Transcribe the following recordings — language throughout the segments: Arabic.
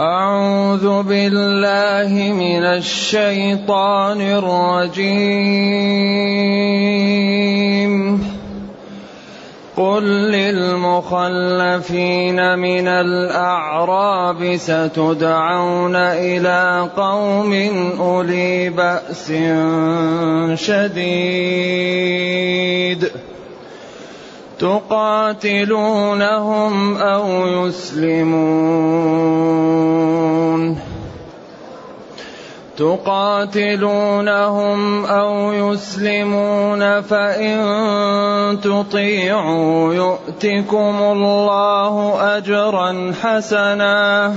أعوذ بالله من الشيطان الرجيم. قل للمخلفين من الأعراب ستدعون إلى قوم أولي بأس شديد. تقاتلونهم أو يسلمون. تقاتلونهم أو يسلمون فإن تطيعوا يؤتكم الله أجرا حسنا.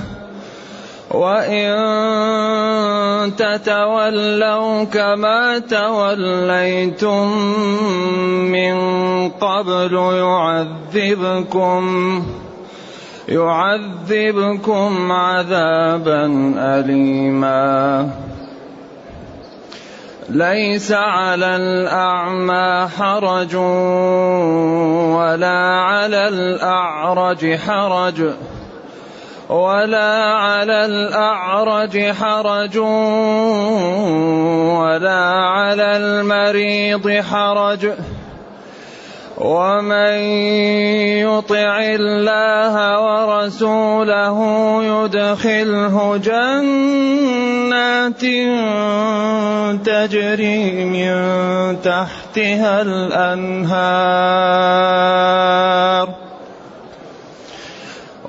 وإن تتولوا كما توليتم من قبل يعذبكم يعذبكم عذابا أليما ليس على الأعمى حرج ولا على الأعرج حرج ولا على الأعرج حرج ولا على المريض حرج. ومن يطع الله ورسوله يدخله جنات تجري من تحتها الأنهار.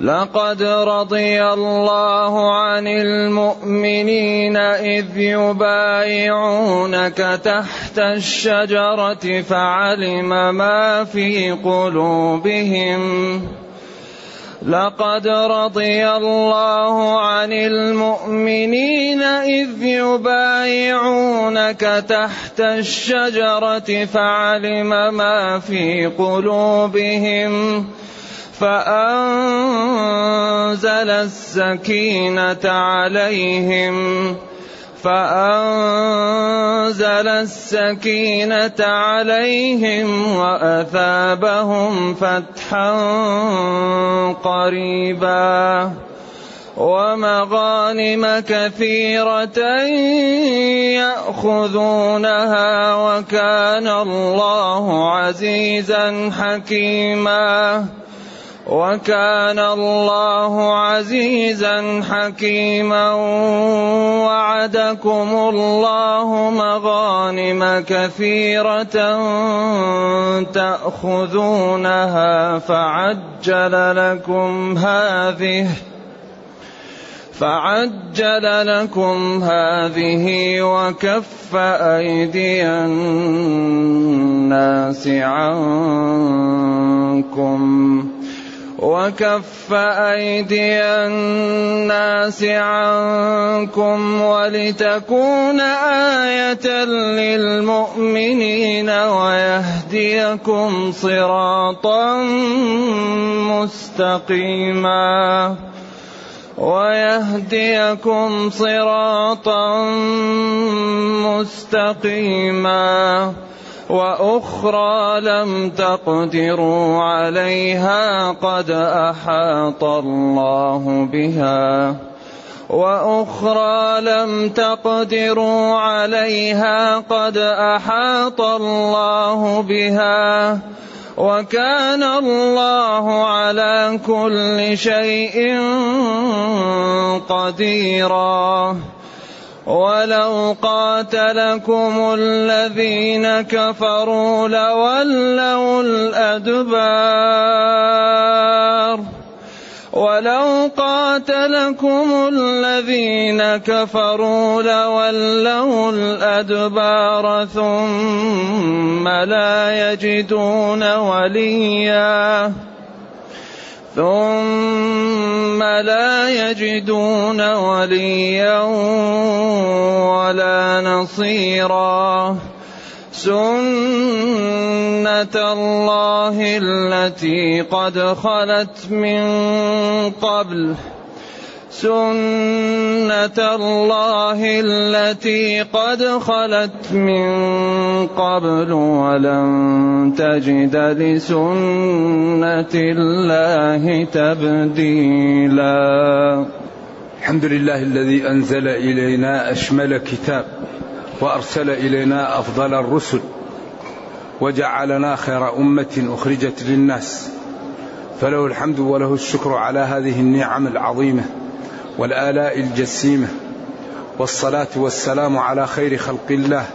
لقد رضي الله عن المؤمنين إذ يبايعونك تحت الشجرة فعلم ما في قلوبهم. لقد رضي الله عن المؤمنين إذ يبايعونك تحت الشجرة فعلم ما في قلوبهم. فأنزل السكينة عليهم. فأنزل السكينة عليهم وأثابهم فتحا قريبا. ومغانم كثيرة يأخذونها وكان الله عزيزا حكيما. وكان الله عزيزا حكيما وعدكم الله مغانم كثيرة تأخذونها فعجل لكم هذه فعجل لكم هذه وكف أيدي الناس عنكم وكف أيدي الناس عنكم ولتكون آية للمؤمنين ويهديكم صراطا مستقيما ويهديكم صراطا مستقيما وأخرى لم تقدروا عليها قد أحاط الله بها. وأخرى لم تقدروا عليها قد أحاط الله بها. وكان الله على كل شيء قديرا. ولو قاتلكم الذين كفروا لولوا الأدبار. ولو قاتلكم الذين كفروا لولوا الأدبار ثم لا يجدون وليا. ثم لا يجدون وليا ولا نصيرا. سنه الله التي قد خلت من قبل سنة الله التي قد خلت من قبل ولن تجد لسنة الله تبديلا. الحمد لله الذي أنزل إلينا أشمل كتاب وأرسل إلينا أفضل الرسل وجعلنا خير أمة أخرجت للناس. فله الحمد وله الشكر على هذه النعم العظيمة. والآلاء الجسيمة والصلاة والسلام على خير خلق الله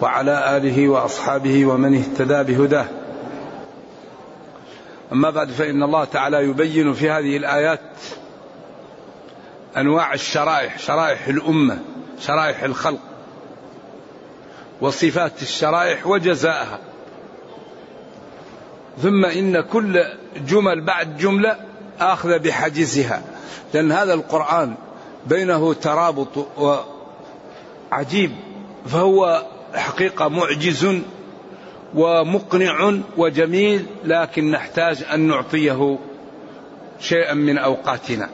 وعلى آله وأصحابه ومن اهتدى بهداه. أما بعد فإن الله تعالى يبين في هذه الآيات أنواع الشرائح شرائح الأمة شرائح الخلق وصفات الشرائح وجزاءها. ثم إن كل جمل بعد جملة آخذ بحجزها. لأن هذا القرآن بينه ترابط وعجيب فهو حقيقة معجز ومقنع وجميل لكن نحتاج أن نعطيه شيئا من أوقاتنا.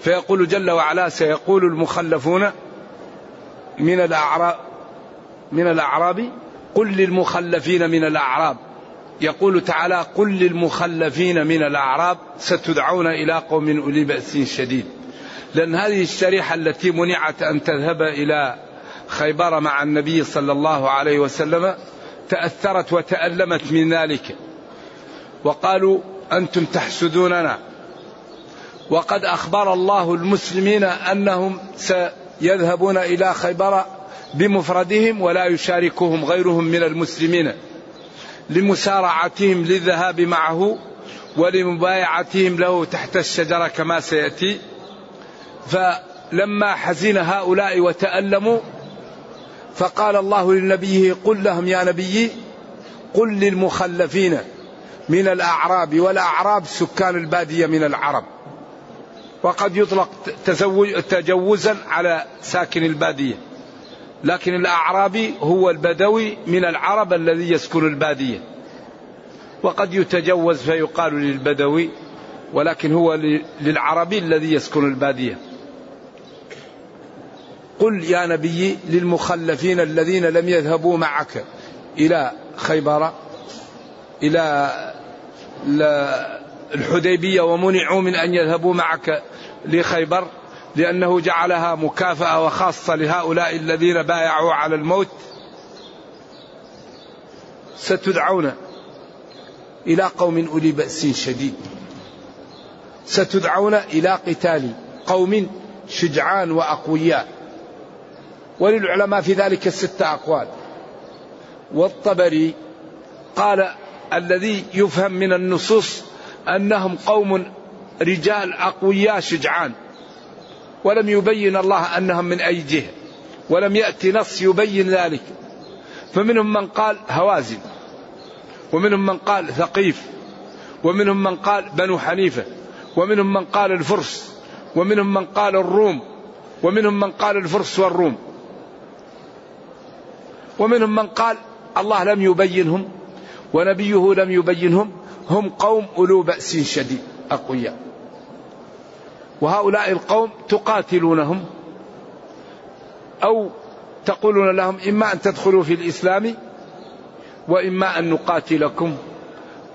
فيقول جل وعلا سيقول المخلفون من الأعراب من الأعراب قل للمخلفين من الأعراب. يقول تعالى قل للمخلفين من الأعراب ستدعون إلى قوم أولي بأس شديد. لأن هذه الشريحة التي منعت أن تذهب إلى خيبر مع النبي صلى الله عليه وسلم تأثرت وتألمت من ذلك. وقالوا أنتم تحسدوننا. وقد أخبر الله المسلمين أنهم سيذهبون إلى خيبر بمفردهم ولا يشاركهم غيرهم من المسلمين. لمسارعتهم للذهاب معه ولمبايعتهم له تحت الشجرة كما سيأتي. فلما حزن هؤلاء وتألموا فقال الله لنبيه قل لهم يا نبي قل للمخلفين من الأعراب والأعراب سكان البادية من العرب. وقد يطلق تجوزا على ساكن البادية. لكن الأعرابي هو البدوي من العرب الذي يسكن البادية. وقد يتجوز فيقال للبدوي ولكن هو للعربي الذي يسكن البادية. قل يا نبي للمخلفين الذين لم يذهبوا معك إلى خيبر إلى الحديبية ومنعوا من أن يذهبوا معك لخيبر. لأنه جعلها مكافأة وخاصة لهؤلاء الذين بايعوا على الموت. ستدعون إلى قوم أولي بأس شديد. ستدعون إلى قتال قوم شجعان وأقوياء. وللعلماء في ذلك ستة أقوال. والطبري قال الذي يفهم من النصوص أنهم قوم رجال أقوياء شجعان. ولم يبين الله أنهم من أي جهة ولم يأتي نص يبين ذلك. فمنهم من قال هوازن ومنهم من قال ثقيف ومنهم من قال بنو حنيفة ومنهم من قال الفرس ومنهم من قال الروم ومنهم من قال الفرس والروم. ومنهم من قال الله لم يبينهم ونبيه لم يبينهم هم قوم أولو بأس شديد أقوياء. وهؤلاء القوم تقاتلونهم أو تقولون لهم إما أن تدخلوا في الإسلام وإما أن نقاتلكم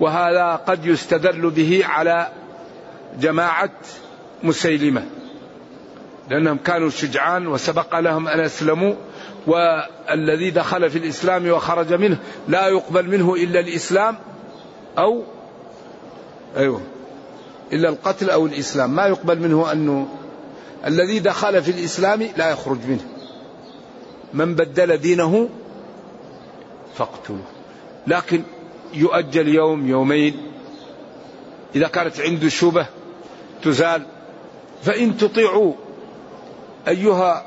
وهذا قد يستدل به على جماعة مسيلمة لأنهم كانوا شجعان وسبق لهم أن أسلموا والذي دخل في الإسلام وخرج منه لا يقبل منه إلا الإسلام أو أيوه. إلا القتل أو الإسلام. ما يقبل منه أنه الذي دخل في الإسلام لا يخرج منه. من بدل دينه فاقتله لكن يؤجل يوم يومين. إذا كانت عنده شبه تزال. فإن تطيعوا أيها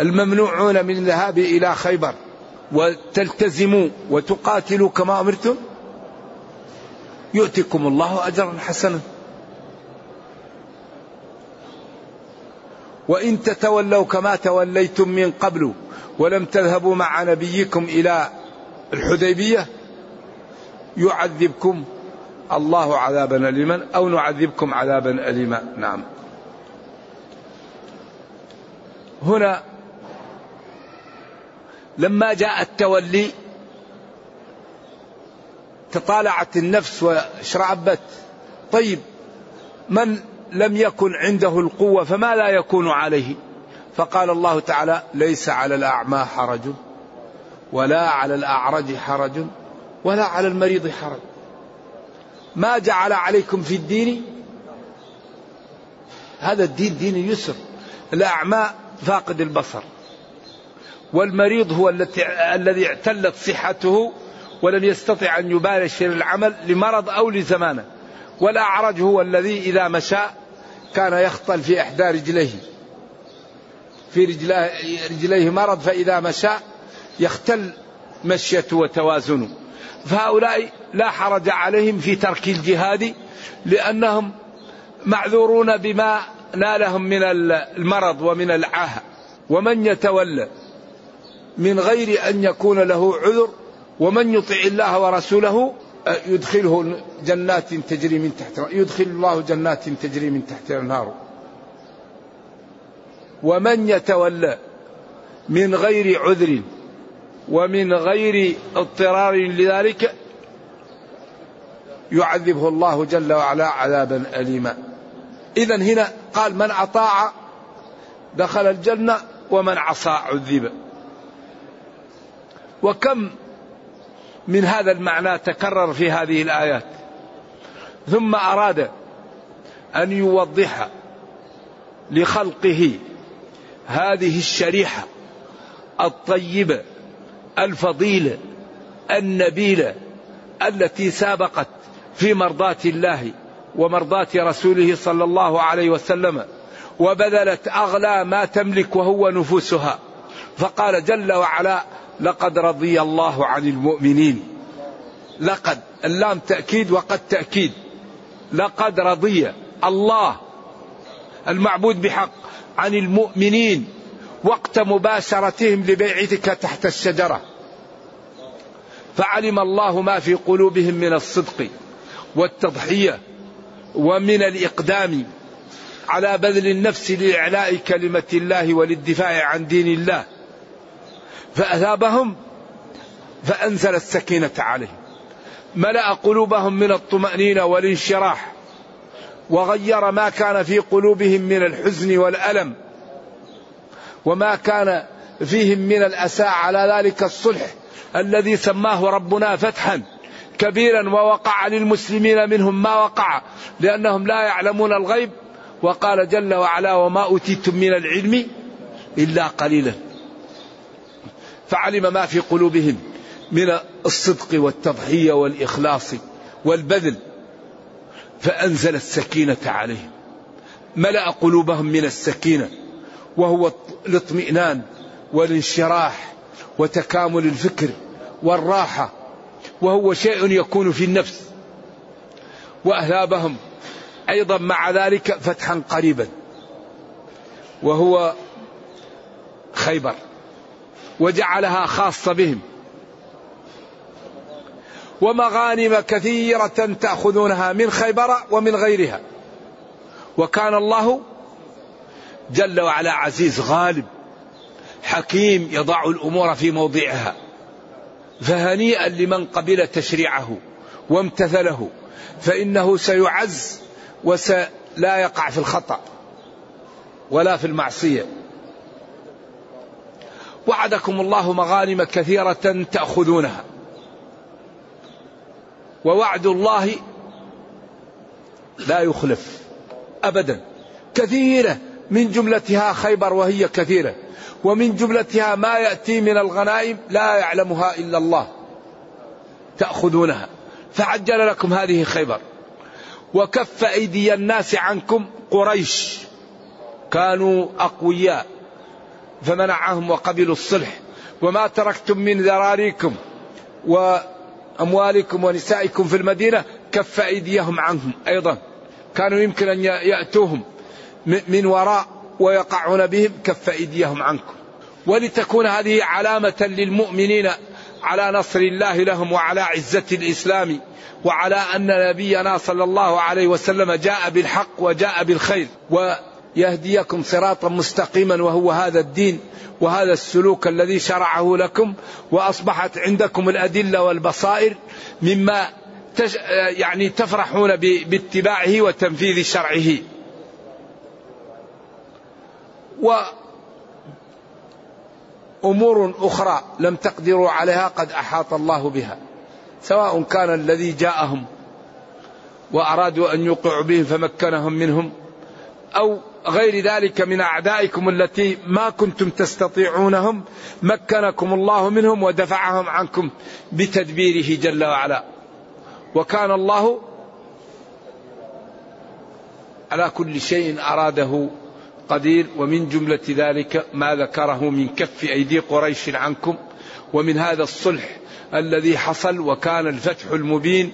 الممنوعون من الذهاب إلى خيبر وتلتزموا وتقاتلوا كما أمرتم يؤتكم الله أجرا حسنا. وإن تتولوا كما توليتم من قبل ولم تذهبوا مع نبيكم إلى الحديبية يعذبكم الله عذابا أليما أو نعذبكم عذابا أليما. نعم. هنا لما جاء التولي تطالعت النفس واشرعبت طيب من لم يكن عنده القوة فما لا يكون عليه؟ فقال الله تعالى ليس على الأعمى حرج ولا على الأعرج حرج ولا على المريض حرج. ما جعل عليكم في الدين؟ هذا الدين دين يسر الأعمى فاقد البصر والمريض هو الذي اعتلت صحته ولم يستطع أن يباشر العمل لمرض أو لزمانه. والأعرج هو الذي إذا مشى كان يخطل في إحدى رجليه. في رجليه, رجليه مرض فإذا مشى يختل مشيته وتوازنه. فهؤلاء لا حرج عليهم في ترك الجهاد لأنهم معذورون بما نالهم من المرض ومن العاهة. ومن يتولى من غير أن يكون له عذر ومن يطع الله ورسوله يدخله جنات تجري من تحت يدخل الله جنات تجري من تحتها النار. ومن يتولى من غير عذر ومن غير اضطرار لذلك يعذبه الله جل وعلا عذابا أليما. إذا هنا قال من أطاع دخل الجنة ومن عصى عذب. وكم من هذا المعنى تكرر في هذه الآيات. ثم أراد أن يوضح لخلقه هذه الشريحة الطيبة الفضيلة النبيلة التي سابقت في مرضاة الله ومرضاة رسوله صلى الله عليه وسلم وبذلت أغلى ما تملك وهو نفوسها. فقال جل وعلا لقد رضي الله عن المؤمنين. لقد اللام تأكيد وقد تأكيد. لقد رضي الله المعبود بحق عن المؤمنين وقت مباشرتهم لبيعتك تحت الشجرة. فعلم الله ما في قلوبهم من الصدق والتضحية ومن الإقدام على بذل النفس لإعلاء كلمة الله وللدفاع عن دين الله. فأثابهم فأنزل السكينة عليهم. ملأ قلوبهم من الطمأنينة والانشراح وغير ما كان في قلوبهم من الحزن والألم وما كان فيهم من الأسى على ذلك الصلح الذي سماه ربنا فتحا كبيرا ووقع للمسلمين منهم ما وقع لأنهم لا يعلمون الغيب. وقال جل وعلا وما أوتيتم من العلم إلا قليلا. فعلم ما في قلوبهم من الصدق والتضحية والإخلاص والبذل فأنزل السكينة عليهم. ملأ قلوبهم من السكينة وهو الاطمئنان والانشراح وتكامل الفكر والراحة وهو شيء يكون في النفس. وأهلابهم أيضا مع ذلك فتحا قريبا وهو خيبر. وجعلها خاصة بهم. ومغانم كثيرة تأخذونها من خيبر ومن غيرها. وكان الله جل وعلا عزيز غالب حكيم يضع الأمور في موضعها. فهنيئا لمن قبل تشريعه وامتثله فإنه سيعز ولا يقع في الخطأ ولا في المعصية. وعدكم الله مغانم كثيرة تأخذونها. ووعد الله لا يخلف أبدا. كثيرة من جملتها خيبر وهي كثيرة. ومن جملتها ما يأتي من الغنائم لا يعلمها إلا الله. تأخذونها. فعجل لكم هذه خيبر. وكف أيدي الناس عنكم قريش. كانوا أقوياء. فمنعهم وقبلوا الصلح. وما تركتم من ذراريكم وأموالكم ونسائكم في المدينة كف أيديهم عنهم. أيضا كانوا يمكن أن يأتوهم من وراء ويقعون بهم كف أيديهم عنكم. ولتكون هذه علامة للمؤمنين على نصر الله لهم وعلى عزة الإسلام وعلى أن نبينا صلى الله عليه وسلم جاء بالحق وجاء بالخير. ويهديكم صراطا مستقيما وهو هذا الدين وهذا السلوك الذي شرعه لكم وأصبحت عندكم الأدلة والبصائر مما تش يعني تفرحون باتباعه وتنفيذ شرعه. وأمور أخرى لم تقدروا عليها قد أحاط الله بها سواء كان الذي جاءهم وأرادوا أن يوقعوا بهم فمكنهم منهم أو غير ذلك من أعدائكم التي ما كنتم تستطيعونهم مكنكم الله منهم ودفعهم عنكم بتدبيره جل وعلا. وكان الله على كل شيء أراده قدير ومن جملة ذلك ما ذكره من كف أيدي قريش عنكم. ومن هذا الصلح الذي حصل وكان الفتح المبين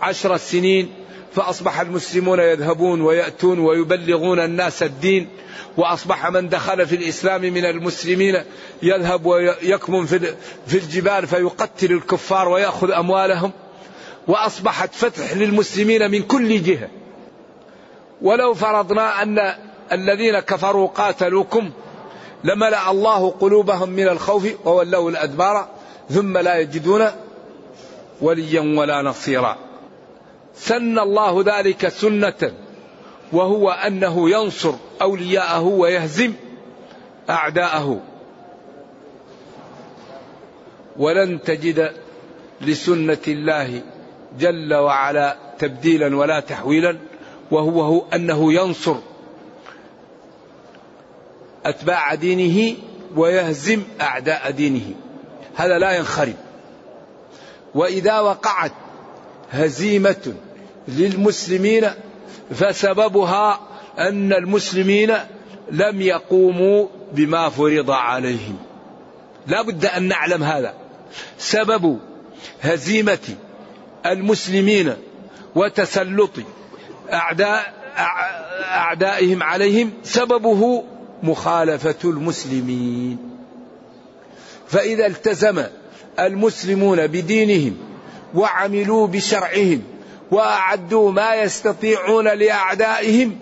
عشر سنين فأصبح المسلمون يذهبون ويأتون ويبلغون الناس الدين وأصبح من دخل في الإسلام من المسلمين يذهب ويكمن في الجبال فيقتل الكفار ويأخذ أموالهم. وأصبحت فتح للمسلمين من كل جهة. ولو فرضنا أن الذين كفروا قاتلوكم لملأ الله قلوبهم من الخوف وولوا الأدبار ثم لا يجدون وليا ولا نصيرا. سن الله ذلك سنة وهو أنه ينصر أولياءه ويهزم أعداءه. ولن تجد لسنة الله جل وعلا تبديلا ولا تحويلا وهو هو أنه ينصر أتباع دينه ويهزم أعداء دينه. هذا لا ينخرم وإذا وقعت هزيمة للمسلمين فسببها أن المسلمين لم يقوموا بما فرض عليهم. لا بد أن نعلم هذا. سبب هزيمة المسلمين وتسلط أعداء أعدائهم عليهم سببه مخالفة المسلمين. فإذا التزم المسلمون بدينهم وعملوا بشرعهم وأعدوا ما يستطيعون لأعدائهم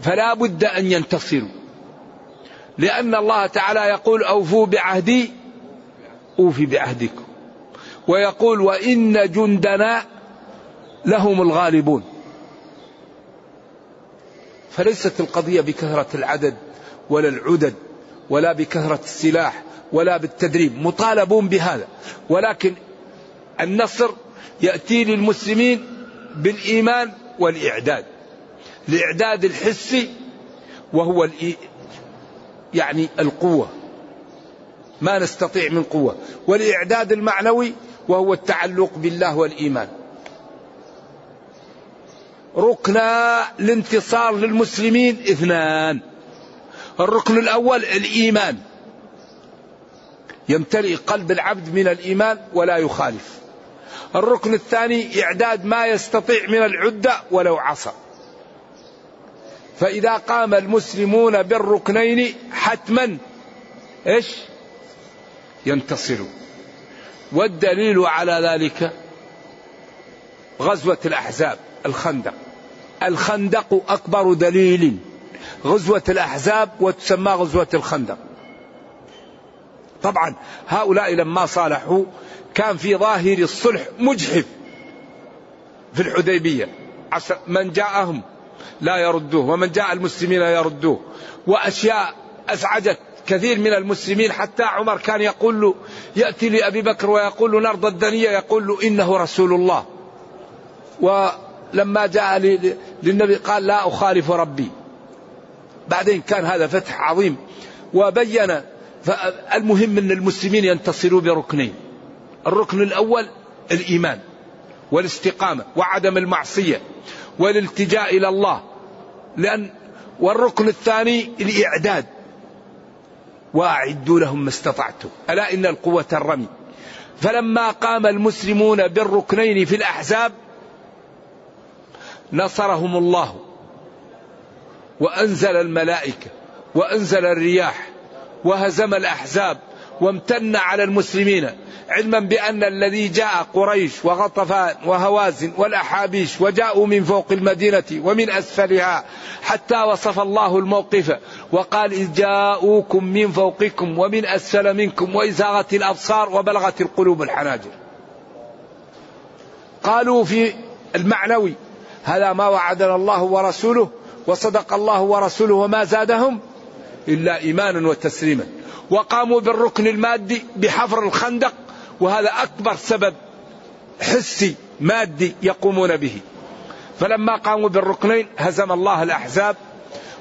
فلا بد أن ينتصروا. لأن الله تعالى يقول أوفوا بعهدي أوفي بعهدكم. ويقول وإن جندنا لهم الغالبون. فليست القضية بكثرة العدد ولا العدد ولا بكثرة السلاح ولا بالتدريب مطالبون بهذا. ولكن النصر يأتي للمسلمين بالإيمان والإعداد. الإعداد الحسي وهو يعني القوة. ما نستطيع من قوة. والإعداد المعنوي وهو التعلق بالله والإيمان. ركنا الانتصار للمسلمين اثنان. الركن الأول الإيمان. يمتلئ قلب العبد من الإيمان ولا يخالف. الركن الثاني إعداد ما يستطيع من العدة ولو عصى فإذا قام المسلمون بالركنين حتما إيش؟ ينتصروا. والدليل على ذلك غزوة الأحزاب الخندق. الخندق أكبر دليل. غزوة الأحزاب وتسمى غزوة الخندق. طبعا هؤلاء لما صالحوا كان في ظاهر الصلح مجحف في الحديبية. من جاءهم لا يردوه ومن جاء المسلمين يردوه. وأشياء أزعجت كثير من المسلمين حتى عمر كان يقول له يأتي لأبي بكر ويقول له نرضى الدنيا. يقول له إنه رسول الله. ولما جاء للنبي قال لا أخالف ربي. بعدين كان هذا فتح عظيم. وبين المهم أن المسلمين ينتصروا بركنين. الركن الأول الإيمان والاستقامة وعدم المعصية والالتجاء إلى الله. لأن والركن الثاني الإعداد. وأعدوا لهم ما استطعتم. ألا إن القوة الرمي. فلما قام المسلمون بالركنين في الأحزاب نصرهم الله. وأنزل الملائكة. وأنزل الرياح. وهزم الأحزاب وامتن على المسلمين علما بأن الذي جاء قريش وغطفان وهوازن والأحابيش وجاءوا من فوق المدينة ومن أسفلها حتى وصف الله الموقف وقال إذ جاءوكم من فوقكم ومن أسفل منكم وإزاغت الأبصار وبلغت القلوب الحناجر. قالوا في المعنوي هذا ما وعدنا الله ورسوله وصدق الله ورسوله وما زادهم إلا إيمانا وتسليما. وقاموا بالركن المادي بحفر الخندق وهذا أكبر سبب حسي مادي يقومون به. فلما قاموا بالركنين هزم الله الأحزاب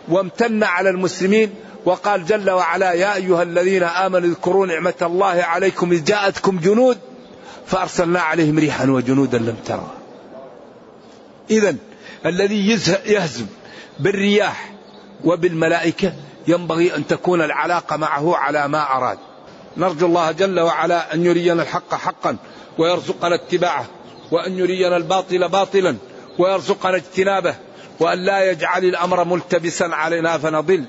وامتن على المسلمين وقال جل وعلا يا أيها الذين آمنوا اذكروا نعمة الله عليكم إذ جاءتكم جنود فأرسلنا عليهم ريحا وجنودا لم ترى. إذا الذي يهزم بالرياح وبالملائكة ينبغي أن تكون العلاقة معه على ما أراد. نرجو الله جل وعلا أن يرينا الحق حقا ويرزقنا اتباعه وأن يرينا الباطل باطلا ويرزقنا اجتنابه وأن لا يجعل الأمر ملتبسا علينا فنضل.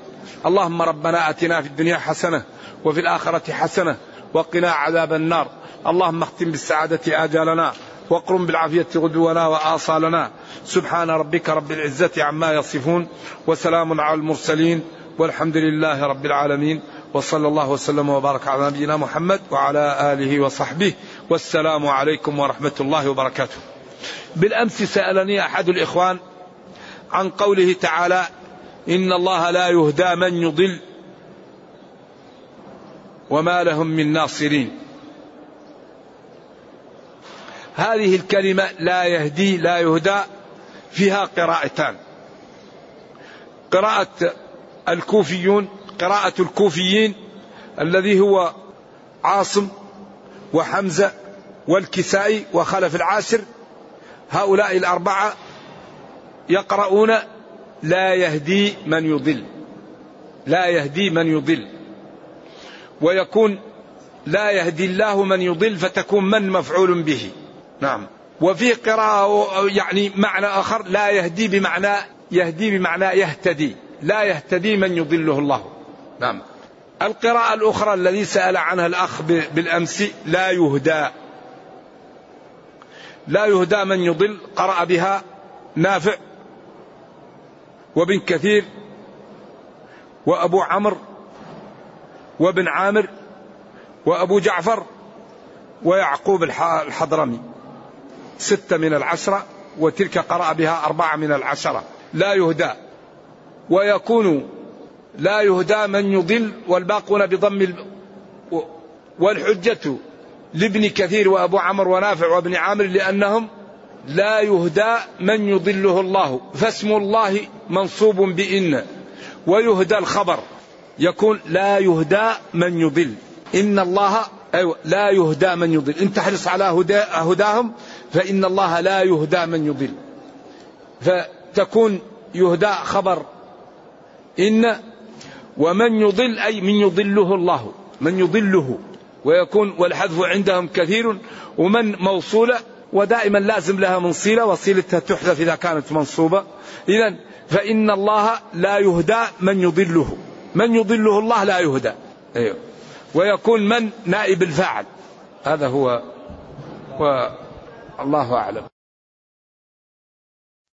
اللهم ربنا أتنا في الدنيا حسنة وفي الآخرة حسنة وقنا عذاب النار. اللهم اختم بالسعادة آجالنا واقرم بالعافية غدونا وآصالنا. سبحان ربك رب العزة عما يصفون وسلام على المرسلين. والحمد لله رب العالمين وصلى الله وسلم وبارك على نبينا محمد وعلى آله وصحبه والسلام عليكم ورحمة الله وبركاته. بالأمس سألني أحد الإخوان عن قوله تعالى إن الله لا يهدى من يضل وما لهم من ناصرين. هذه الكلمة لا يهدي لا يهدى فيها قراءتان. قراءة الكوفيون قراءة الكوفيين الذي هو عاصم وحمزة والكسائي وخلف العاشر هؤلاء الأربعة يقرؤون لا يهدي من يضل لا يهدي من يضل ويكون لا يهدي الله من يضل فتكون من مفعول به. نعم. وفي قراءة يعني معنى آخر لا يهدي بمعنى يهدي بمعنى يهتدي. لا يهتدي من يضله الله. نعم. القراءة الأخرى الذي سأل عنها الأخ بالأمس لا يهدى. لا يهدى من يضل قرأ بها نافع وابن كثير وأبو عمرو وابن عامر وأبو جعفر ويعقوب الحضرمي. ستة من العشرة وتلك قرأ بها أربعة من العشرة. لا يهدى. ويكون لا يهدى من يضل والباقون بضم ال... والحجة لابن كثير وأبو عمرو ونافع وابن عامر لأنهم لا يهدى من يضله الله. فاسم الله منصوب بإن. ويهدى الخبر. يكون لا يهدى من يضل. إن الله أيوة لا يهدى من يضل. إن تحرص على هدى هداهم فإن الله لا يهدى من يضل. فتكون يهدى خبر إن ومن يضل أي من يضله الله من يضله ويكون والحذف عندهم كثير ومن موصولة ودائما لازم لها من صلة وصلتها تحذف إذا كانت منصوبة. إذا فإن الله لا يهدى من يضله من يضله الله لا يهدى. أيوه. ويكون من؟ نائب الفاعل. هذا هو والله أعلم.